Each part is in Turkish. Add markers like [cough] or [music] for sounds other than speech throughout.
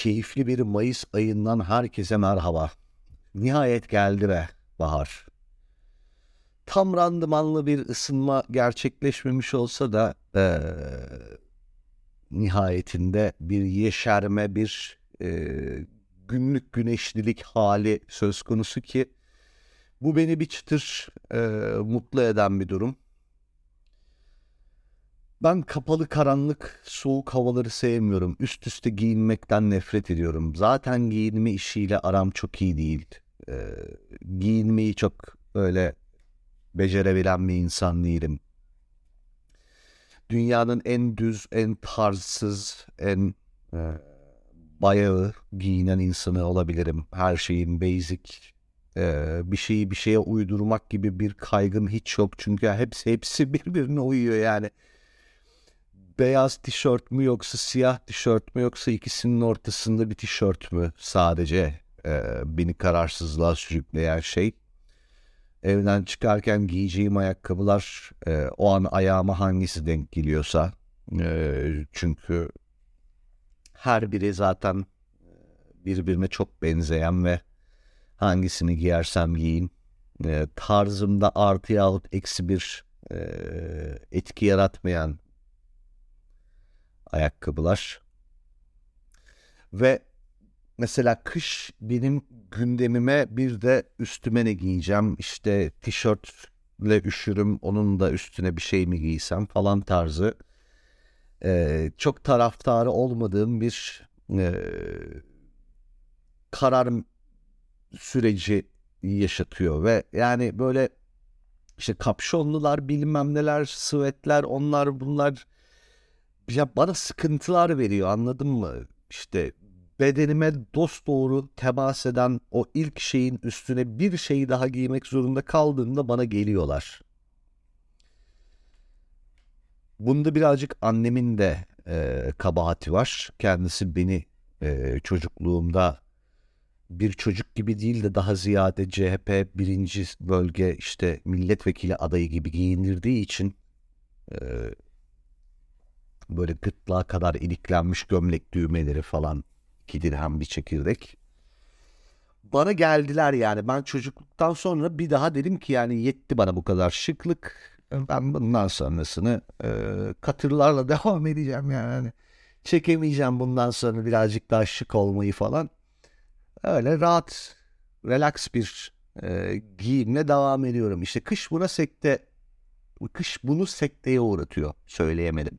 keyifli bir Mayıs ayından herkese merhaba. Nihayet geldi be bahar. Tam randımanlı bir ısınma gerçekleşmemiş olsa da ee, nihayetinde bir yeşerme, bir ee, günlük güneşlilik hali söz konusu ki bu beni bir çıtır ee, mutlu eden bir durum. Ben kapalı karanlık soğuk havaları sevmiyorum. Üst üste giyinmekten nefret ediyorum. Zaten giyinme işiyle aram çok iyi değil. Ee, giyinmeyi çok öyle becerebilen bir insan değilim. Dünyanın en düz, en tarzsız, en e, bayağı giyinen insanı olabilirim. Her şeyin basic, e, bir şeyi bir şeye uydurmak gibi bir kaygım hiç yok. Çünkü hepsi hepsi [laughs] birbirine uyuyor yani beyaz tişört mü yoksa siyah tişört mü yoksa ikisinin ortasında bir tişört mü sadece e, beni kararsızlığa sürükleyen şey. Evden çıkarken giyeceğim ayakkabılar e, o an ayağıma hangisi denk geliyorsa e, çünkü her biri zaten birbirine çok benzeyen ve hangisini giyersem giyeyim e, tarzımda artı yahut eksi bir e, etki yaratmayan ayakkabılar. Ve mesela kış benim gündemime bir de üstüme ne giyeceğim işte tişörtle üşürüm onun da üstüne bir şey mi giysem falan tarzı ee, çok taraftarı olmadığım bir e, karar süreci yaşatıyor ve yani böyle işte kapşonlular bilmem neler sıvetler onlar bunlar ya bana sıkıntılar veriyor anladın mı? İşte bedenime dost doğru temas eden o ilk şeyin üstüne bir şey daha giymek zorunda kaldığında bana geliyorlar. Bunda birazcık annemin de e, kabahati var. Kendisi beni e, çocukluğumda bir çocuk gibi değil de daha ziyade CHP birinci bölge işte milletvekili adayı gibi giyindirdiği için e, Böyle gırtlağa kadar iliklenmiş gömlek düğmeleri falan. iki dirhem bir çekirdek. Bana geldiler yani. Ben çocukluktan sonra bir daha dedim ki yani yetti bana bu kadar şıklık. Ben bundan sonrasını e, katırlarla [laughs] devam edeceğim yani. Çekemeyeceğim bundan sonra birazcık daha şık olmayı falan. Öyle rahat, relax bir e, giyimle devam ediyorum. İşte kış buna sekte, kış bunu sekteye uğratıyor. Söyleyemedim.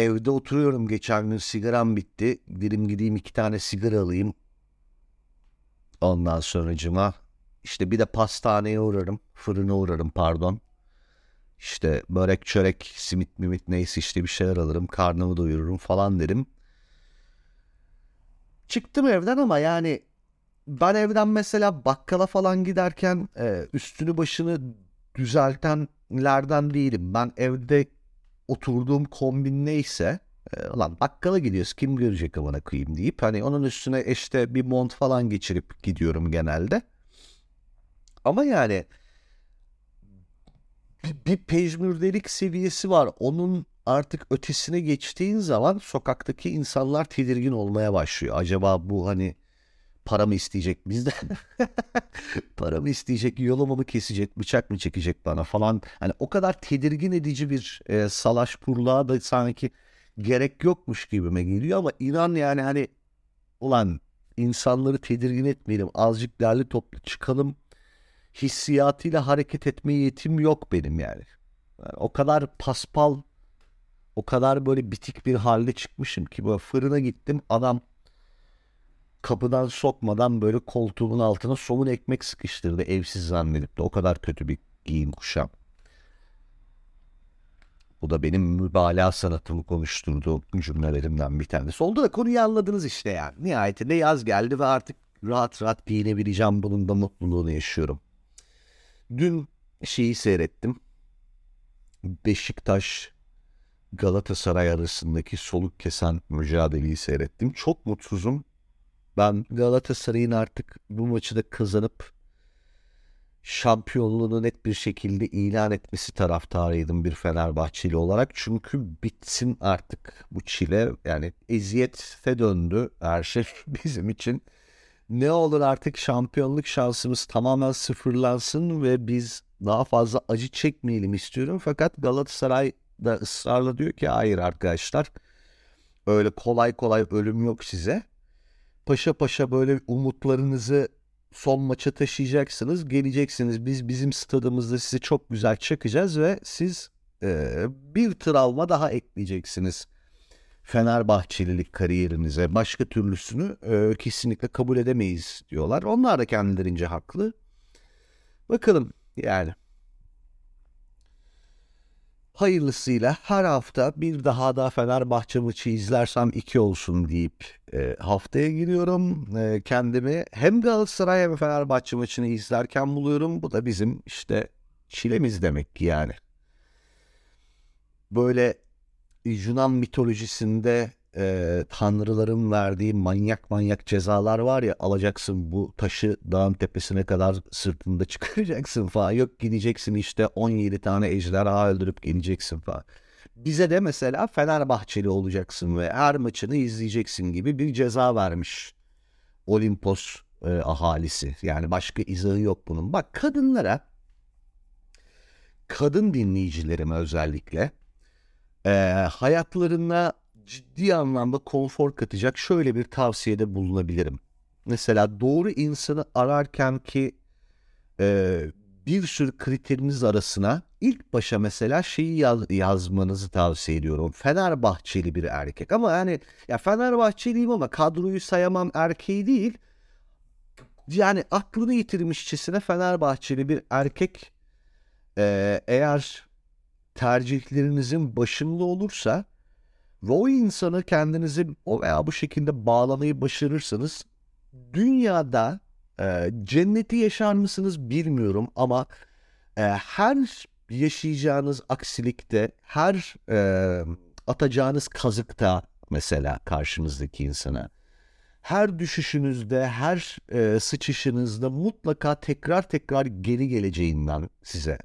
Evde oturuyorum geçen gün sigaram bitti. Dedim gideyim iki tane sigara alayım. Ondan sonra cıma işte bir de pastaneye uğrarım. Fırına uğrarım pardon. İşte börek çörek simit mimit neyse işte bir şeyler alırım. Karnımı doyururum falan dedim. Çıktım evden ama yani ben evden mesela bakkala falan giderken e, üstünü başını düzeltenlerden değilim. Ben evde oturduğum kombin neyse e, lan bakkala gidiyoruz kim görecek amına koyayım deyip hani onun üstüne işte bir mont falan geçirip gidiyorum genelde. Ama yani bir, bir pejmürdelik seviyesi var. Onun artık ötesine geçtiğin zaman sokaktaki insanlar tedirgin olmaya başlıyor. Acaba bu hani para mı isteyecek bizden? [laughs] para mı isteyecek, yolumu mu kesecek, bıçak mı çekecek bana falan. Hani o kadar tedirgin edici bir e, salaş purluğa da sanki gerek yokmuş gibime geliyor ama inan yani hani ulan insanları tedirgin etmeyelim. Azıcık derli toplu çıkalım. Hissiyatıyla hareket etme yetim yok benim yani. yani o kadar paspal o kadar böyle bitik bir halde çıkmışım ki böyle fırına gittim adam kapıdan sokmadan böyle koltuğumun altına somun ekmek sıkıştırdı evsiz zannedip de o kadar kötü bir giyim kuşam. Bu da benim mübalağa sanatımı konuşturduğu cümlelerimden bir tanesi. Oldu da konuyu anladınız işte yani. Nihayetinde yaz geldi ve artık rahat rahat giyinebileceğim bunun da mutluluğunu yaşıyorum. Dün şeyi seyrettim. Beşiktaş Galatasaray arasındaki soluk kesen mücadeleyi seyrettim. Çok mutsuzum ben Galatasaray'ın artık bu maçı da kazanıp şampiyonluğunu net bir şekilde ilan etmesi taraftarıydım bir Fenerbahçeli olarak. Çünkü bitsin artık bu çile. Yani eziyete döndü her şey [laughs] bizim için. Ne olur artık şampiyonluk şansımız tamamen sıfırlansın ve biz daha fazla acı çekmeyelim istiyorum. Fakat Galatasaray da ısrarla diyor ki hayır arkadaşlar öyle kolay kolay ölüm yok size. Paşa paşa böyle umutlarınızı son maça taşıyacaksınız. Geleceksiniz biz bizim stadımızda sizi çok güzel çakacağız ve siz e, bir travma daha ekleyeceksiniz. Fenerbahçelilik kariyerinize başka türlüsünü e, kesinlikle kabul edemeyiz diyorlar. Onlar da kendilerince haklı. Bakalım yani hayırlısıyla her hafta bir daha da Fenerbahçe maçı izlersem iki olsun deyip e, haftaya giriyorum. E, kendimi hem Galatasaray hem Fenerbahçe maçını izlerken buluyorum. Bu da bizim işte çilemiz demek ki yani. Böyle Yunan mitolojisinde e, tanrıların verdiği manyak manyak cezalar var ya alacaksın bu taşı dağın tepesine kadar sırtında çıkaracaksın falan. Yok gideceksin işte 17 tane ejderha öldürüp geleceksin falan. Bize de mesela Fenerbahçeli olacaksın ve her maçını izleyeceksin gibi bir ceza vermiş Olimpos e, ahalisi. Yani başka izahı yok bunun. Bak kadınlara kadın dinleyicilerime özellikle e, hayatlarına ciddi anlamda konfor katacak şöyle bir tavsiyede bulunabilirim. Mesela doğru insanı ararken ki e, bir sürü kriteriniz arasına ilk başa mesela şeyi yaz, yazmanızı tavsiye ediyorum. Fenerbahçeli bir erkek ama yani ya Fenerbahçeliyim ama kadroyu sayamam erkeği değil. Yani aklını yitirmişçesine Fenerbahçeli bir erkek e, eğer tercihlerinizin başında olursa ve o insanı kendinizi o veya bu şekilde bağlamayı başarırsanız dünyada e, cenneti yaşar mısınız bilmiyorum ama e, her yaşayacağınız aksilikte, her e, atacağınız kazıkta mesela karşınızdaki insana, her düşüşünüzde, her e, sıçışınızda mutlaka tekrar tekrar geri geleceğinden size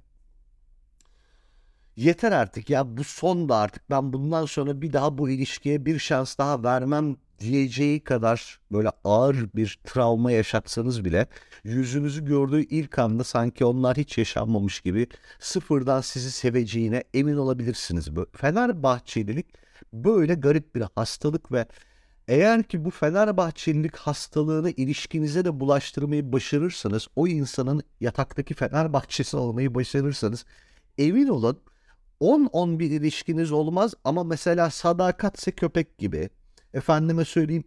yeter artık ya bu son da artık ben bundan sonra bir daha bu ilişkiye bir şans daha vermem diyeceği kadar böyle ağır bir travma yaşatsanız bile yüzünüzü gördüğü ilk anda sanki onlar hiç yaşanmamış gibi sıfırdan sizi seveceğine emin olabilirsiniz. Fenerbahçelilik böyle garip bir hastalık ve eğer ki bu Fenerbahçelilik hastalığını ilişkinize de bulaştırmayı başarırsanız, o insanın yataktaki Fenerbahçesi olmayı başarırsanız emin olun 10-11 ilişkiniz olmaz ama mesela sadakatse köpek gibi. Efendime söyleyeyim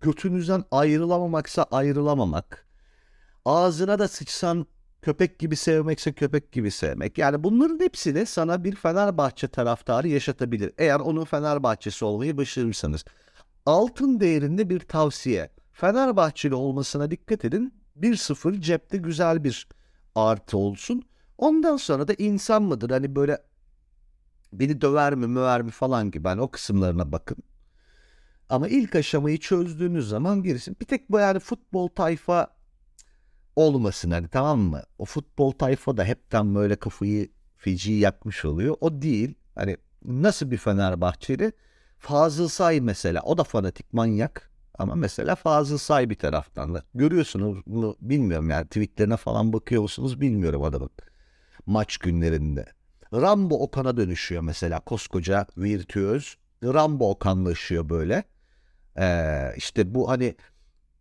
götünüzden ayrılamamaksa ayrılamamak. Ağzına da sıçsan köpek gibi sevmekse köpek gibi sevmek. Yani bunların hepsini sana bir Fenerbahçe taraftarı yaşatabilir. Eğer onun Fenerbahçesi olmayı başarırsanız. Altın değerinde bir tavsiye. Fenerbahçeli olmasına dikkat edin. 1-0 cepte güzel bir artı olsun. Ondan sonra da insan mıdır? Hani böyle beni döver mi möver mi falan gibi hani o kısımlarına bakın. Ama ilk aşamayı çözdüğünüz zaman gerisi bir tek bu yani futbol tayfa olmasın hani tamam mı? O futbol tayfa da hepten böyle kafayı feci yakmış oluyor. O değil. Hani nasıl bir Fenerbahçeli? Fazıl Say mesela. O da fanatik manyak. Ama mesela Fazıl Say bir taraftan da. Görüyorsunuz bunu bilmiyorum yani tweetlerine falan bakıyor musunuz bilmiyorum adamın. Maç günlerinde. Rambo Okan'a dönüşüyor mesela koskoca virtüöz. Rambo Okanlaşıyor böyle. Ee, işte bu hani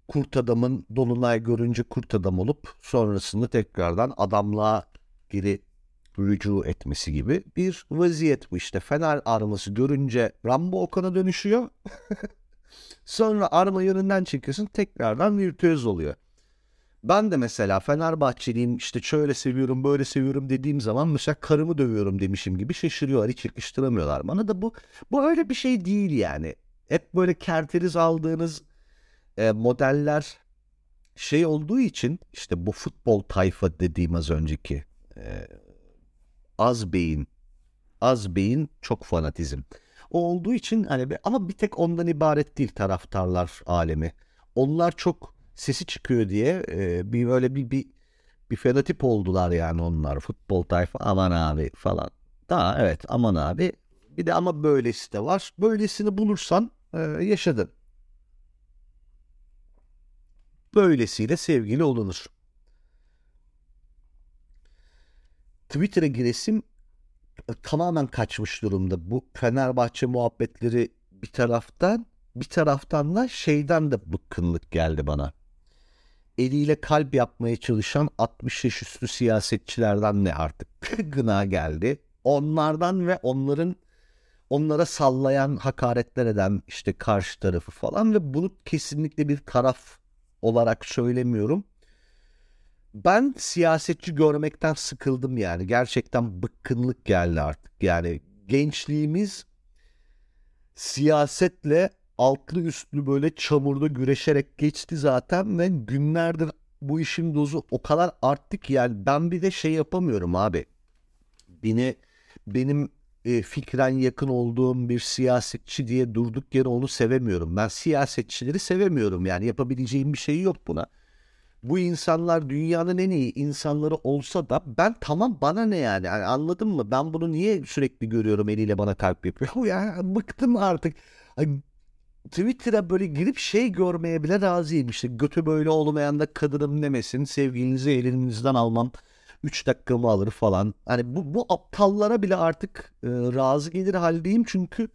kurt adamın dolunay görünce kurt adam olup sonrasında tekrardan adamlığa geri rücu etmesi gibi bir vaziyet bu işte. Fener arması görünce Rambo Okan'a dönüşüyor. [laughs] Sonra arma yönünden çekiyorsun tekrardan virtüöz oluyor. Ben de mesela Fenerbahçeliyim işte şöyle seviyorum böyle seviyorum dediğim zaman mesela karımı dövüyorum demişim gibi şaşırıyorlar hiç yakıştıramıyorlar. Bana da bu bu öyle bir şey değil yani. Hep böyle kerteriz aldığınız e, modeller şey olduğu için işte bu futbol tayfa dediğim az önceki e, az beyin az beyin çok fanatizm. O olduğu için hani ama bir tek ondan ibaret değil taraftarlar alemi. Onlar çok sesi çıkıyor diye e, bir böyle bir, bir bir fenotip oldular yani onlar. Futbol tayfa aman abi falan. Daha evet aman abi. Bir de ama böylesi de var. Böylesini bulursan e, yaşadın. Böylesiyle sevgili olunur. Twitter'a giresim e, tamamen kaçmış durumda. Bu Fenerbahçe muhabbetleri bir taraftan bir taraftan da şeyden de bıkkınlık geldi bana. Eliyle kalp yapmaya çalışan 60 yaş üstü siyasetçilerden ne artık [laughs] gına geldi. Onlardan ve onların onlara sallayan hakaretler eden işte karşı tarafı falan ve bunu kesinlikle bir taraf olarak söylemiyorum. Ben siyasetçi görmekten sıkıldım yani. Gerçekten bıkkınlık geldi artık. Yani gençliğimiz siyasetle altlı üstlü böyle çamurda güreşerek geçti zaten ve günlerdir bu işin dozu o kadar arttı ki yani ben bir de şey yapamıyorum abi. Beni benim e, fikren yakın olduğum bir siyasetçi diye durduk yere onu sevemiyorum. Ben siyasetçileri sevemiyorum yani yapabileceğim bir şey yok buna. Bu insanlar dünyanın en iyi insanları olsa da ben tamam bana ne yani, yani anladın mı? Ben bunu niye sürekli görüyorum eliyle bana kalp yapıyor? [laughs] ya bıktım artık. Ay, Twitter'a böyle girip şey görmeye bile razıyım. İşte götü böyle olmayan da kadınım demesin. Sevgilinizi elinizden almam 3 dakikamı alır falan. Hani bu, bu aptallara bile artık e, razı gelir haldeyim çünkü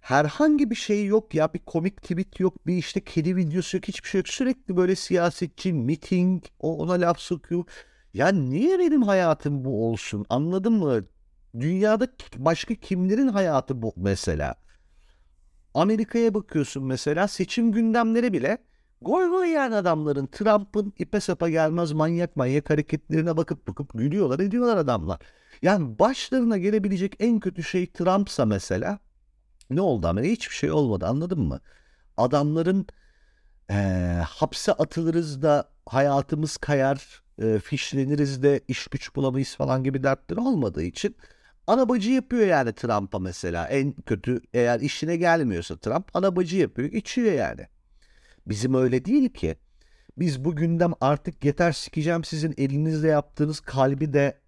herhangi bir şey yok ya bir komik tweet yok bir işte kedi videosu yok hiçbir şey yok sürekli böyle siyasetçi miting o ona laf sokuyor ya niye benim hayatım bu olsun anladın mı dünyada başka kimlerin hayatı bu mesela Amerika'ya bakıyorsun mesela seçim gündemleri bile Goy goy yani adamların Trump'ın ipe sapa gelmez manyak manyak hareketlerine bakıp bakıp gülüyorlar ediyorlar adamlar. Yani başlarına gelebilecek en kötü şey Trump'sa mesela ne oldu ama hiçbir şey olmadı anladın mı? Adamların e, hapse atılırız da hayatımız kayar, e, fişleniriz de iş güç bulamayız falan gibi dertleri olmadığı için anabacı yapıyor yani Trump'a mesela. En kötü eğer işine gelmiyorsa Trump anabacı yapıyor, içiyor yani. Bizim öyle değil ki. Biz bu gündem artık yeter sikeceğim sizin elinizle yaptığınız kalbi de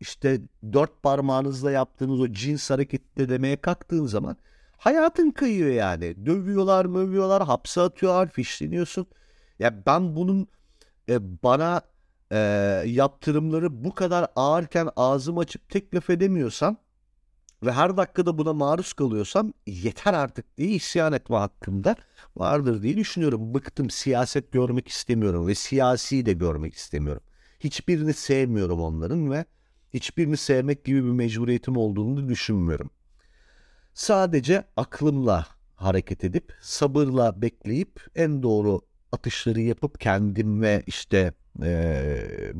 işte dört parmağınızla yaptığınız o cins hareketi demeye kalktığın zaman hayatın kayıyor yani. Dövüyorlar, mövüyorlar, hapse atıyorlar, fişleniyorsun. Ya ben bunun e, bana e, yaptırımları bu kadar ağırken ağzım açıp tek laf edemiyorsam ve her dakikada buna maruz kalıyorsam yeter artık diye isyan etme hakkımda vardır diye düşünüyorum. Bıktım siyaset görmek istemiyorum ve siyasi de görmek istemiyorum. Hiçbirini sevmiyorum onların ve hiçbirini sevmek gibi bir mecburiyetim olduğunu düşünmüyorum. Sadece aklımla hareket edip sabırla bekleyip en doğru atışları yapıp kendim ve işte e,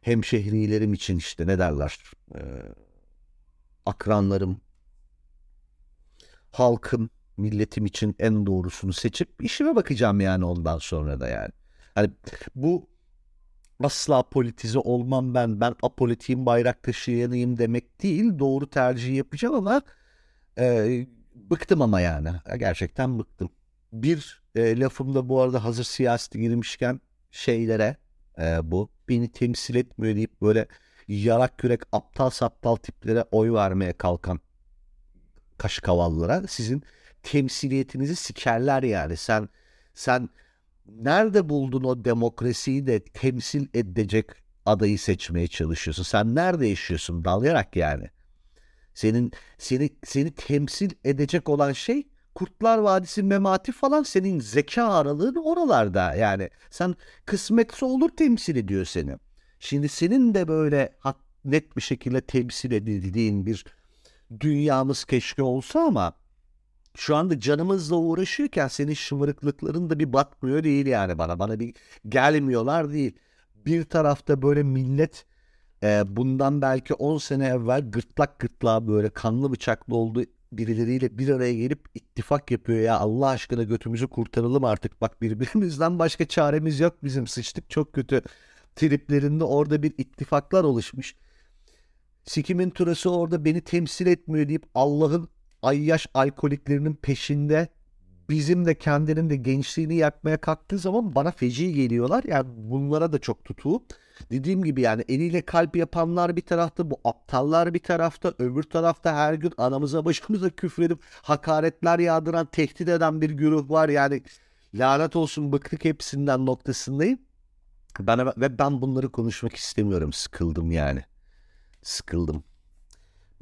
hemşehrilerim için işte ne derler e, akranlarım, halkım, milletim için en doğrusunu seçip işime bakacağım yani ondan sonra da yani. Hani bu asla politize olmam ben, ben apolitiğim bayrak taşıyanıyım demek değil. Doğru tercih yapacağım ama e, bıktım ama yani. Gerçekten bıktım. Bir e, lafımda bu arada hazır siyasete girmişken şeylere e, bu beni temsil etmiyor deyip böyle yarak yürek aptal saptal tiplere oy vermeye kalkan kaşık sizin temsiliyetinizi sikerler yani. Sen sen nerede buldun o demokrasiyi de temsil edecek adayı seçmeye çalışıyorsun? Sen nerede yaşıyorsun? Dalayarak yani. Senin seni seni temsil edecek olan şey Kurtlar Vadisi memati falan senin zeka aralığın oralarda yani. Sen kısmetse olur temsil ediyor seni. Şimdi senin de böyle net bir şekilde temsil edildiğin bir dünyamız keşke olsa ama şu anda canımızla uğraşıyorken senin şımarıklıkların da bir batmıyor değil yani bana. Bana bir gelmiyorlar değil. Bir tarafta böyle millet e, bundan belki 10 sene evvel gırtlak gırtlağa böyle kanlı bıçaklı oldu birileriyle bir araya gelip ittifak yapıyor ya Allah aşkına götümüzü kurtaralım artık bak birbirimizden başka çaremiz yok bizim sıçtık çok kötü triplerinde orada bir ittifaklar oluşmuş. Sikimin turası orada beni temsil etmiyor deyip Allah'ın ayyaş alkoliklerinin peşinde bizim de kendinin de gençliğini yakmaya kalktığı zaman bana feci geliyorlar. Yani bunlara da çok tutuğum. Dediğim gibi yani eliyle kalp yapanlar bir tarafta, bu aptallar bir tarafta, öbür tarafta her gün anamıza başımıza küfredip hakaretler yağdıran, tehdit eden bir güruh var. Yani lanet olsun bıktık hepsinden noktasındayım. Ben, ve ben bunları konuşmak istemiyorum. Sıkıldım yani. Sıkıldım.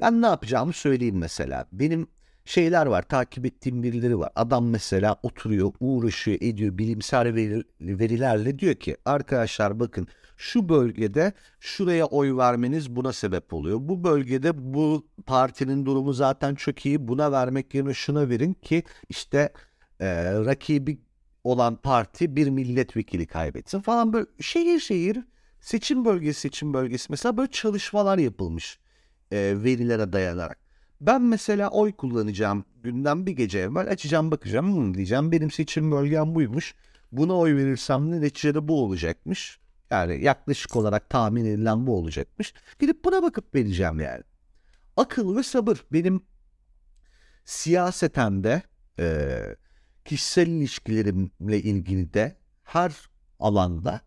Ben ne yapacağımı söyleyeyim mesela. Benim şeyler var, takip ettiğim birileri var. Adam mesela oturuyor, uğraşıyor, ediyor bilimsel veri, verilerle diyor ki arkadaşlar bakın şu bölgede şuraya oy vermeniz buna sebep oluyor. Bu bölgede bu partinin durumu zaten çok iyi. Buna vermek yerine şuna verin ki işte e, rakibi olan parti bir milletvekili kaybetsin falan böyle şehir şehir seçim bölgesi seçim bölgesi mesela böyle çalışmalar yapılmış e, verilere dayanarak. Ben mesela oy kullanacağım günden bir gece evvel açacağım bakacağım hmm, diyeceğim benim seçim bölgem buymuş. Buna oy verirsem de neticede bu olacakmış. Yani yaklaşık olarak tahmin edilen bu olacakmış. Gidip buna bakıp vereceğim yani. Akıl ve sabır benim siyaseten de e, kişisel ilişkilerimle ilgili de her alanda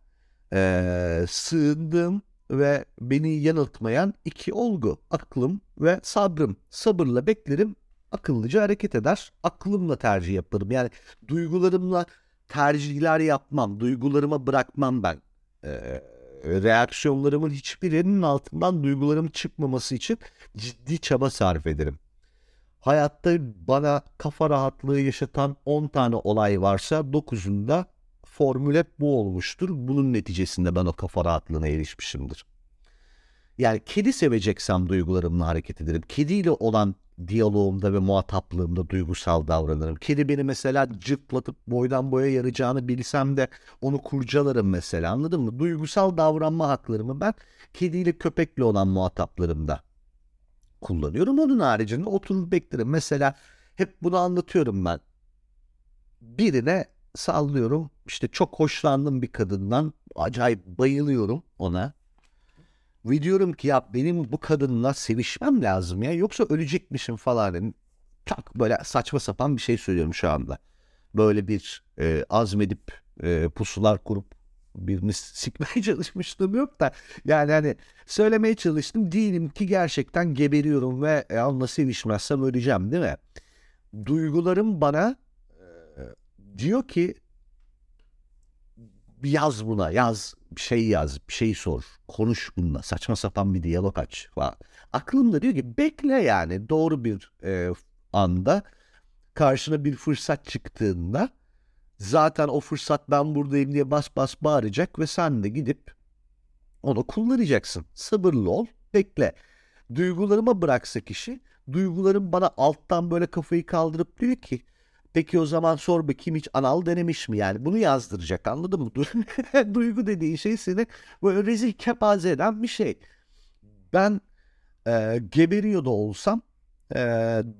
e, sığındığım ve beni yanıltmayan iki olgu. Aklım ve sabrım. Sabırla beklerim, akıllıca hareket eder. Aklımla tercih yaparım. Yani duygularımla tercihler yapmam. Duygularıma bırakmam ben. Ee, reaksiyonlarımın hiçbirinin altından duygularım çıkmaması için ciddi çaba sarf ederim. Hayatta bana kafa rahatlığı yaşatan 10 tane olay varsa 9'unda formül hep bu olmuştur. Bunun neticesinde ben o kafa rahatlığına erişmişimdir. Yani kedi seveceksem duygularımla hareket ederim. Kediyle olan diyaloğumda ve muhataplığımda duygusal davranırım. Kedi beni mesela cıplatıp boydan boya yarayacağını bilsem de onu kurcalarım mesela anladın mı? Duygusal davranma haklarımı ben kediyle köpekle olan muhataplarımda kullanıyorum. Onun haricinde oturup beklerim. Mesela hep bunu anlatıyorum ben. Birine sallıyorum işte çok hoşlandım bir kadından acayip bayılıyorum ona. Ve diyorum ki ya benim bu kadınla sevişmem lazım ya yoksa ölecekmişim falan. Yani, tak böyle saçma sapan bir şey söylüyorum şu anda. Böyle bir e, azmedip e, pusular kurup birini sikmeye [laughs] çalışmıştım yok da yani hani söylemeye çalıştım değilim ki gerçekten geberiyorum ve e, onunla sevişmezsem öleceğim değil mi? Duygularım bana diyor ki yaz buna yaz bir şey yaz bir şey sor konuş bununla saçma sapan bir diyalog aç falan. Aklım da diyor ki bekle yani doğru bir e, anda karşına bir fırsat çıktığında zaten o fırsat ben buradayım diye bas bas bağıracak ve sen de gidip onu kullanacaksın. Sabırlı ol bekle. Duygularıma bıraksa kişi duygularım bana alttan böyle kafayı kaldırıp diyor ki Peki o zaman sor bakayım hiç anal denemiş mi yani? Bunu yazdıracak anladın mı? [laughs] Duygu dediğin şey seni böyle rezil kepaze eden bir şey. Ben e, geberiyor da olsam e,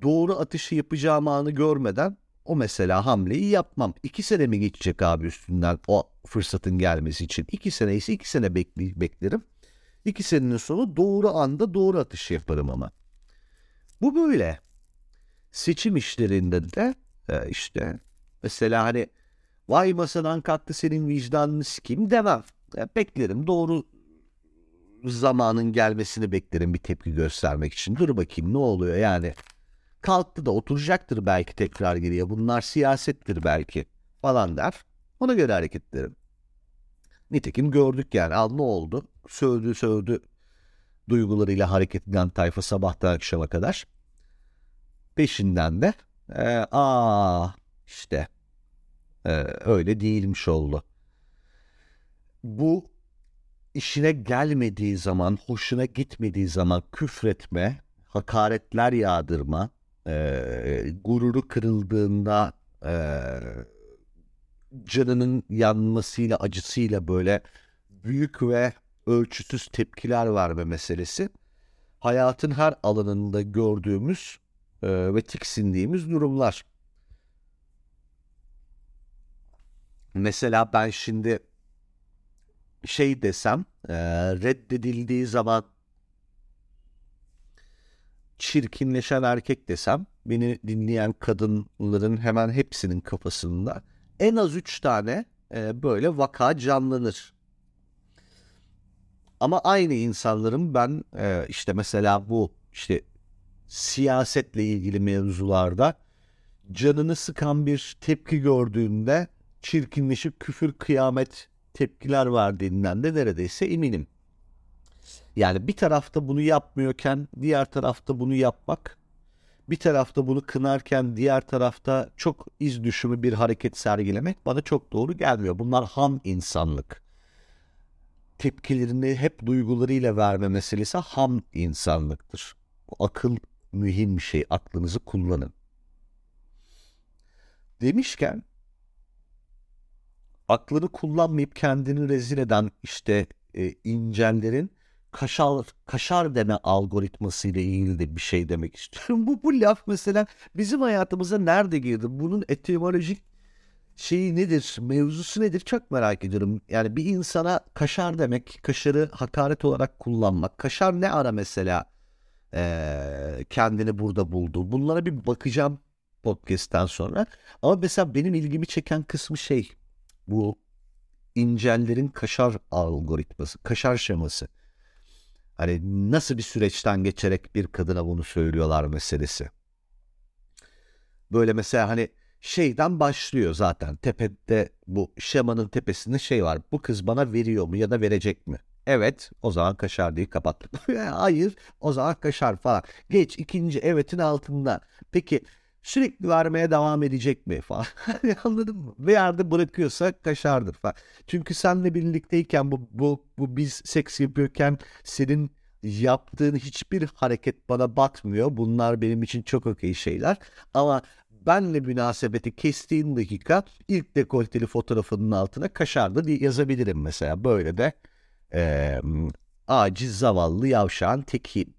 doğru atışı yapacağım anı görmeden o mesela hamleyi yapmam. İki sene mi geçecek abi üstünden o fırsatın gelmesi için? İki sene ise iki sene bekle, beklerim. İki senenin sonu doğru anda doğru atış yaparım ama. Bu böyle. Seçim işlerinde de ee, işte mesela hani vay masadan kalktı senin vicdanını sikeyim demem. Ya beklerim doğru zamanın gelmesini beklerim bir tepki göstermek için. Dur bakayım ne oluyor yani. Kalktı da oturacaktır belki tekrar geriye. Bunlar siyasettir belki falan der. Ona göre hareket ederim. Nitekim gördük yani. Al ne oldu? Sövdü sövdü duygularıyla hareket eden tayfa sabahtan akşama kadar. Peşinden de e, aa işte e, öyle değilmiş oldu. Bu işine gelmediği zaman, hoşuna gitmediği zaman küfretme, hakaretler yağdırma, e, gururu kırıldığında e, canının yanmasıyla, acısıyla böyle büyük ve ölçüsüz tepkiler verme meselesi hayatın her alanında gördüğümüz e, ve tiksindiğimiz durumlar. Mesela ben şimdi şey desem e, reddedildiği zaman çirkinleşen erkek desem beni dinleyen kadınların hemen hepsinin kafasında en az üç tane e, böyle vaka canlanır. Ama aynı insanların ben e, işte mesela bu işte siyasetle ilgili mevzularda canını sıkan bir tepki gördüğünde çirkinleşip küfür kıyamet tepkiler verdiğinden de neredeyse eminim. Yani bir tarafta bunu yapmıyorken diğer tarafta bunu yapmak, bir tarafta bunu kınarken diğer tarafta çok iz düşümü bir hareket sergilemek bana çok doğru gelmiyor. Bunlar ham insanlık. Tepkilerini hep duygularıyla verme meselesi ham insanlıktır. Akıl mühim bir şey. Aklınızı kullanın. Demişken aklını kullanmayıp kendini rezil eden işte e, incellerin kaşar kaşar deme algoritması ile ilgili de bir şey demek istiyorum. [laughs] Bu bu laf mesela bizim hayatımıza nerede girdi? Bunun etimolojik şeyi nedir? Mevzusu nedir? Çok merak ediyorum. Yani bir insana kaşar demek, kaşarı hakaret olarak kullanmak. Kaşar ne ara mesela e, kendini burada buldu? Bunlara bir bakacağım podcast'ten sonra. Ama mesela benim ilgimi çeken kısmı şey bu incellerin kaşar algoritması, kaşar şeması. Hani nasıl bir süreçten geçerek bir kadına bunu söylüyorlar meselesi. Böyle mesela hani şeyden başlıyor zaten. Tepede bu şemanın tepesinde şey var. Bu kız bana veriyor mu ya da verecek mi? Evet o zaman kaşar diye kapattık. [laughs] Hayır o zaman kaşar falan. Geç ikinci evetin altında. Peki sürekli vermeye devam edecek mi falan. [laughs] Anladın mı? Bir yerde bırakıyorsa kaşardır falan. Çünkü senle birlikteyken bu, bu, bu biz seks yapıyorken senin yaptığın hiçbir hareket bana batmıyor. Bunlar benim için çok okey şeyler. Ama benle münasebeti kestiğin dakika ilk dekolteli fotoğrafının altına kaşardı diye yazabilirim mesela. Böyle de e, aciz zavallı yavşağın tekiyim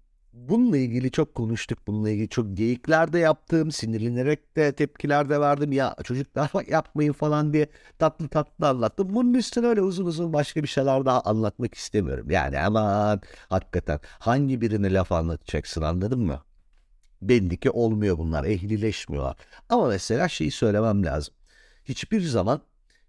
bununla ilgili çok konuştuk. Bununla ilgili çok geyikler de yaptım. Sinirlenerek de tepkiler de verdim. Ya çocuklar [laughs] yapmayın falan diye tatlı tatlı anlattım. Bunun üstüne öyle uzun uzun başka bir şeyler daha anlatmak istemiyorum. Yani aman hakikaten hangi birine laf anlatacaksın anladın mı? Belli olmuyor bunlar. Ehlileşmiyorlar. Ama mesela şeyi söylemem lazım. Hiçbir zaman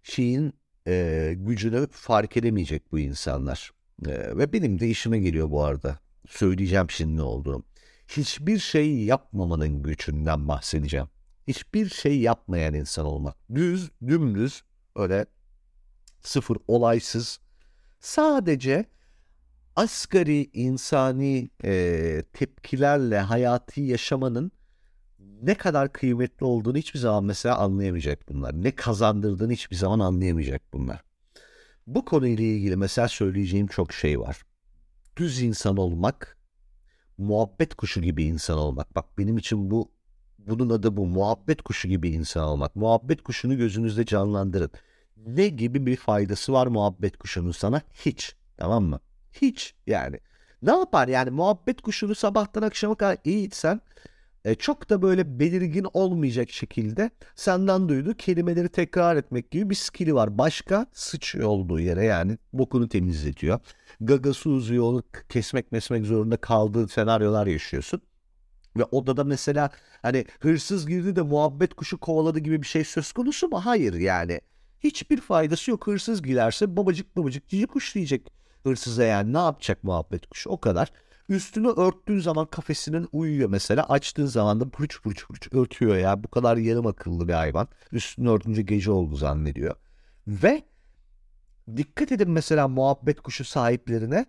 şeyin e, gücünü fark edemeyecek bu insanlar. E, ve benim de işime geliyor bu arada söyleyeceğim şimdi ne olduğunu. Hiçbir şey yapmamanın gücünden bahsedeceğim. Hiçbir şey yapmayan insan olmak. Düz, dümdüz, öyle sıfır olaysız. Sadece asgari insani e, tepkilerle hayatı yaşamanın ne kadar kıymetli olduğunu hiçbir zaman mesela anlayamayacak bunlar. Ne kazandırdığını hiçbir zaman anlayamayacak bunlar. Bu konuyla ilgili mesela söyleyeceğim çok şey var düz insan olmak, muhabbet kuşu gibi insan olmak. Bak benim için bu bunun adı bu. Muhabbet kuşu gibi insan olmak. Muhabbet kuşunu gözünüzde canlandırın. Ne gibi bir faydası var muhabbet kuşunun sana? Hiç. Tamam mı? Hiç yani. Ne yapar yani muhabbet kuşunu sabahtan akşama kadar eğitsen e, çok da böyle belirgin olmayacak şekilde senden duyduğu kelimeleri tekrar etmek gibi bir skili var. Başka sıçıyor olduğu yere yani bokunu temizletiyor. Gagası uzuyor onu kesmek mesmek zorunda kaldığı senaryolar yaşıyorsun. Ve odada mesela hani hırsız girdi de muhabbet kuşu kovaladı gibi bir şey söz konusu mu? Hayır yani. Hiçbir faydası yok. Hırsız girerse babacık babacık cici kuş diyecek hırsıza yani. Ne yapacak muhabbet kuşu? O kadar. Üstünü örttüğün zaman kafesinin uyuyor mesela. Açtığın zaman da pırç pırç pırç örtüyor ya. Bu kadar yarım akıllı bir hayvan. Üstünü örtünce gece oldu zannediyor. Ve dikkat edin mesela muhabbet kuşu sahiplerine.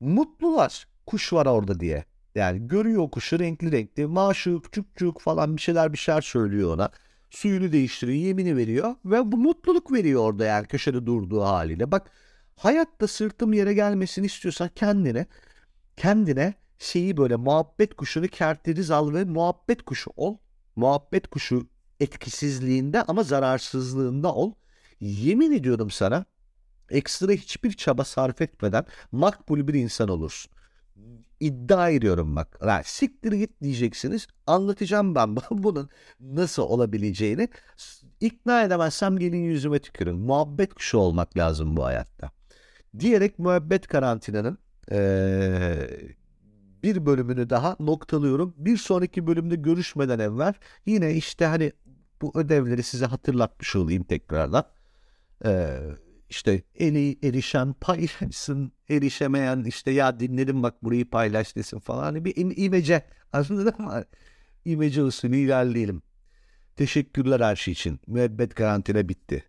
Mutlular. Kuş var orada diye. Yani görüyor kuşu renkli renkli. Maşuk, çuk falan bir şeyler bir şeyler söylüyor ona. Suyunu değiştiriyor, yemini veriyor. Ve bu mutluluk veriyor orada yani köşede durduğu haliyle. Bak hayatta sırtım yere gelmesini istiyorsan kendine kendine şeyi böyle muhabbet kuşunu kerteriz al ve muhabbet kuşu ol. Muhabbet kuşu etkisizliğinde ama zararsızlığında ol. Yemin ediyorum sana ekstra hiçbir çaba sarf etmeden makbul bir insan olursun. İddia ediyorum bak. Yani siktir git diyeceksiniz. Anlatacağım ben [laughs] bunun nasıl olabileceğini. İkna edemezsem gelin yüzüme tükürün. Muhabbet kuşu olmak lazım bu hayatta. Diyerek muhabbet karantinanın bir bölümünü daha noktalıyorum. Bir sonraki bölümde görüşmeden evvel yine işte hani bu ödevleri size hatırlatmış olayım tekrardan. Ee, işte eli erişen paylaşsın, erişemeyen işte ya dinledim bak burayı paylaş desin falan. Hani bir im imece aslında [laughs] da imece usulü ilerleyelim. Teşekkürler her şey için. Müebbet garantine bitti.